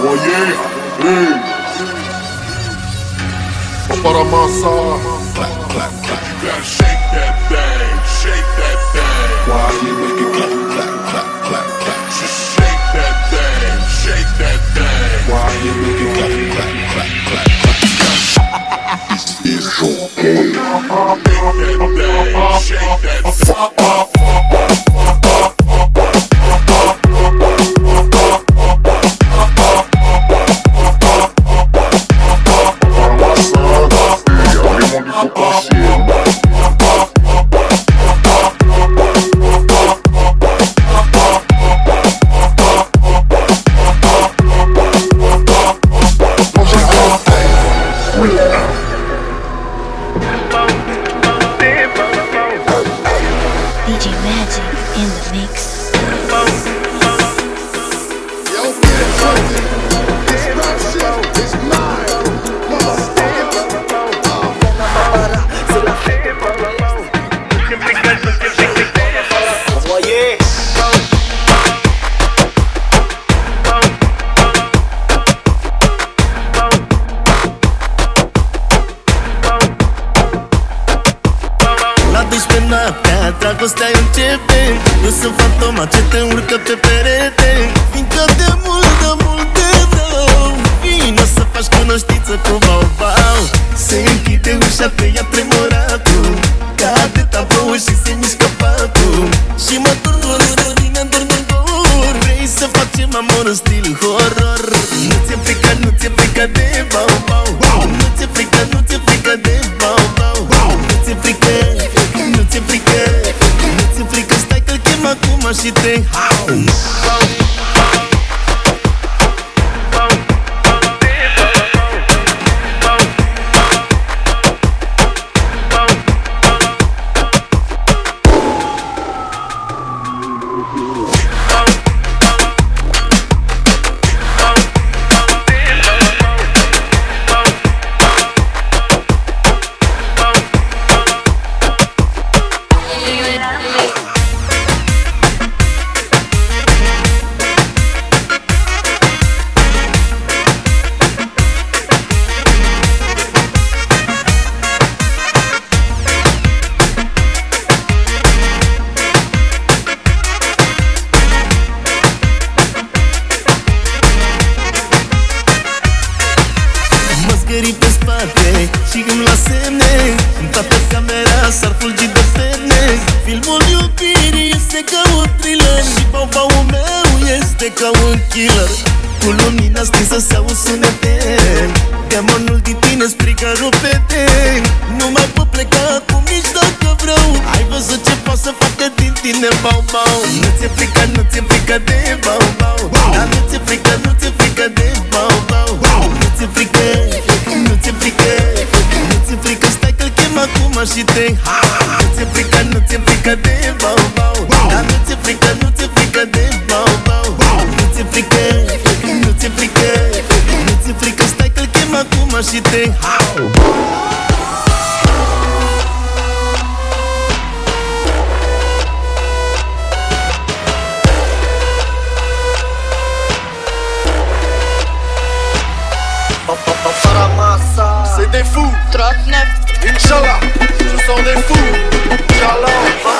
voyez Hey eh. Para massa Clap, clap, clap. You gotta shake that thing, shake that thing Why you make it clap, clap, clap, clap, clap? Just shake that thing, shake that thing Why you make it clap, clap, clap, clap, clap? This is okay. Shake that thing, shake that și îmi la semne În toată camera s-ar fulgi de perne Filmul iubirii este ca un thriller Și bau meu este ca un killer. Cu lumina stinsă se au sunete Demonul din tine strigă rupete. Nu mai pot pleca cu nici dacă vreau. Ai văzut ce pot să facă din tine bau-bau? Nu ți-e frică, nu ți-e frică de bau-bau. Dar nu ți-e frică, chem acum și te Nu ți-e frică, fous. Inch'Allah.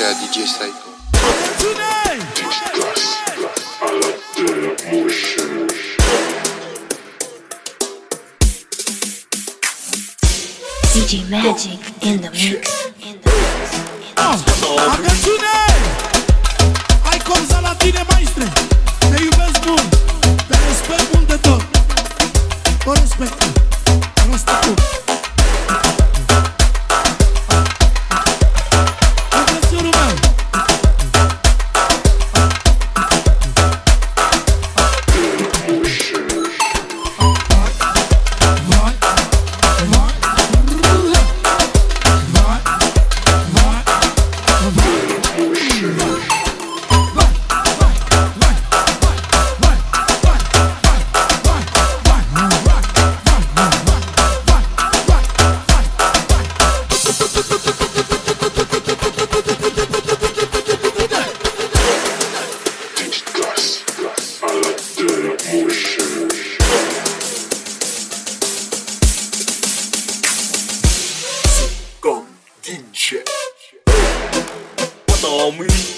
à DJ Psycho. DJ Magic in the mix. In the mix. In the mix. On me.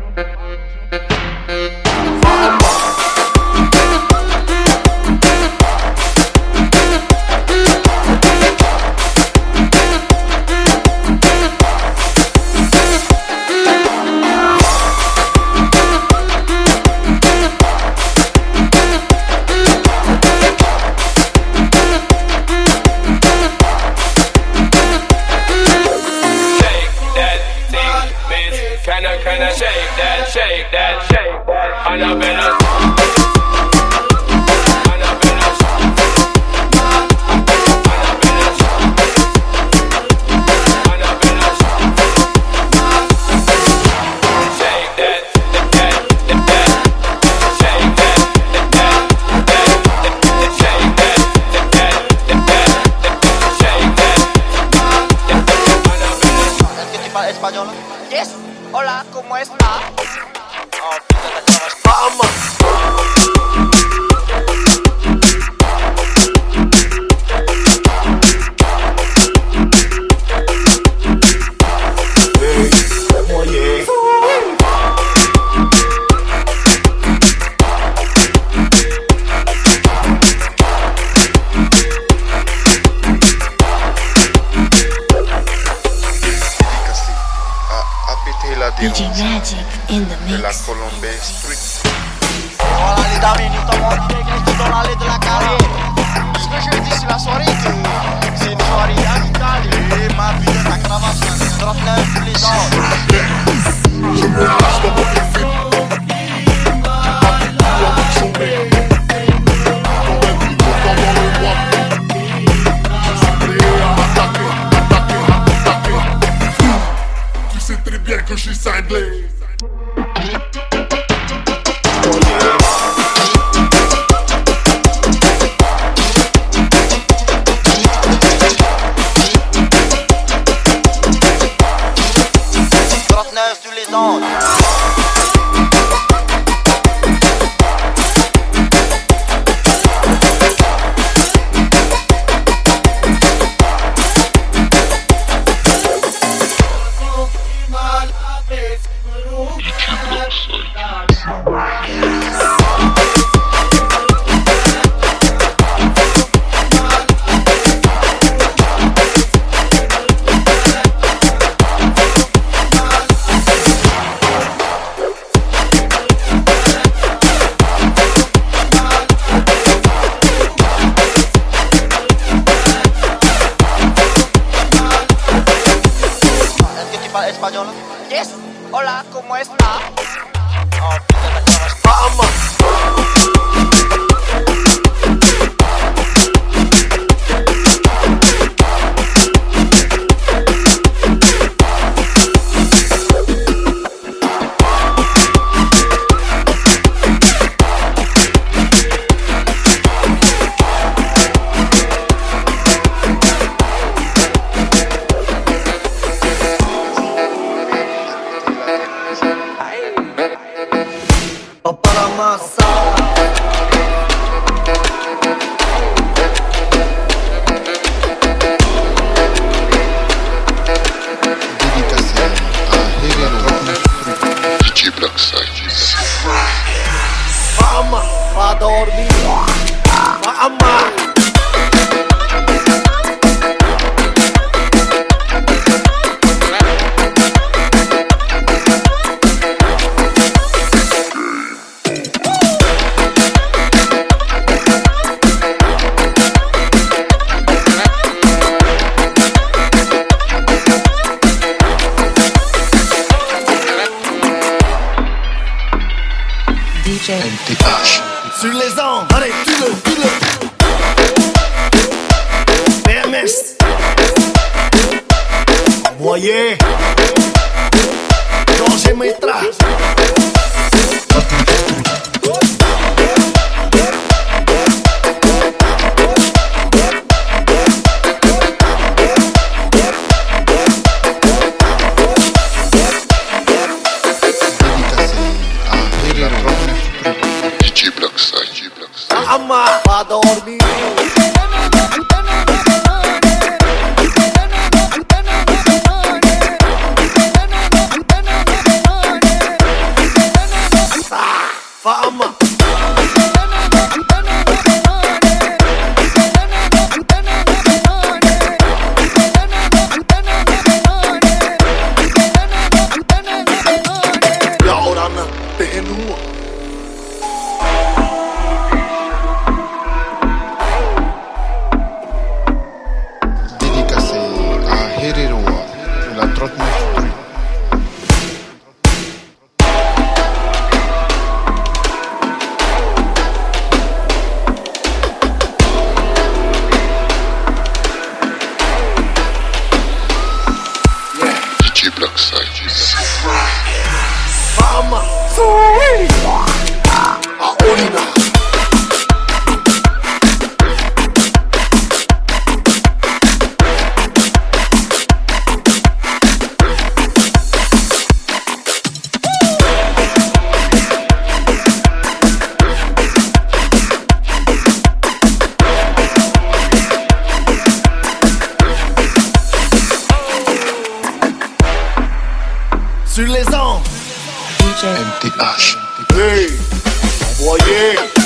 Yes, hola, ¿cómo estás? Sur les ondes, allez, tu le Rucksack. Mama, free. TH. Hey, voyez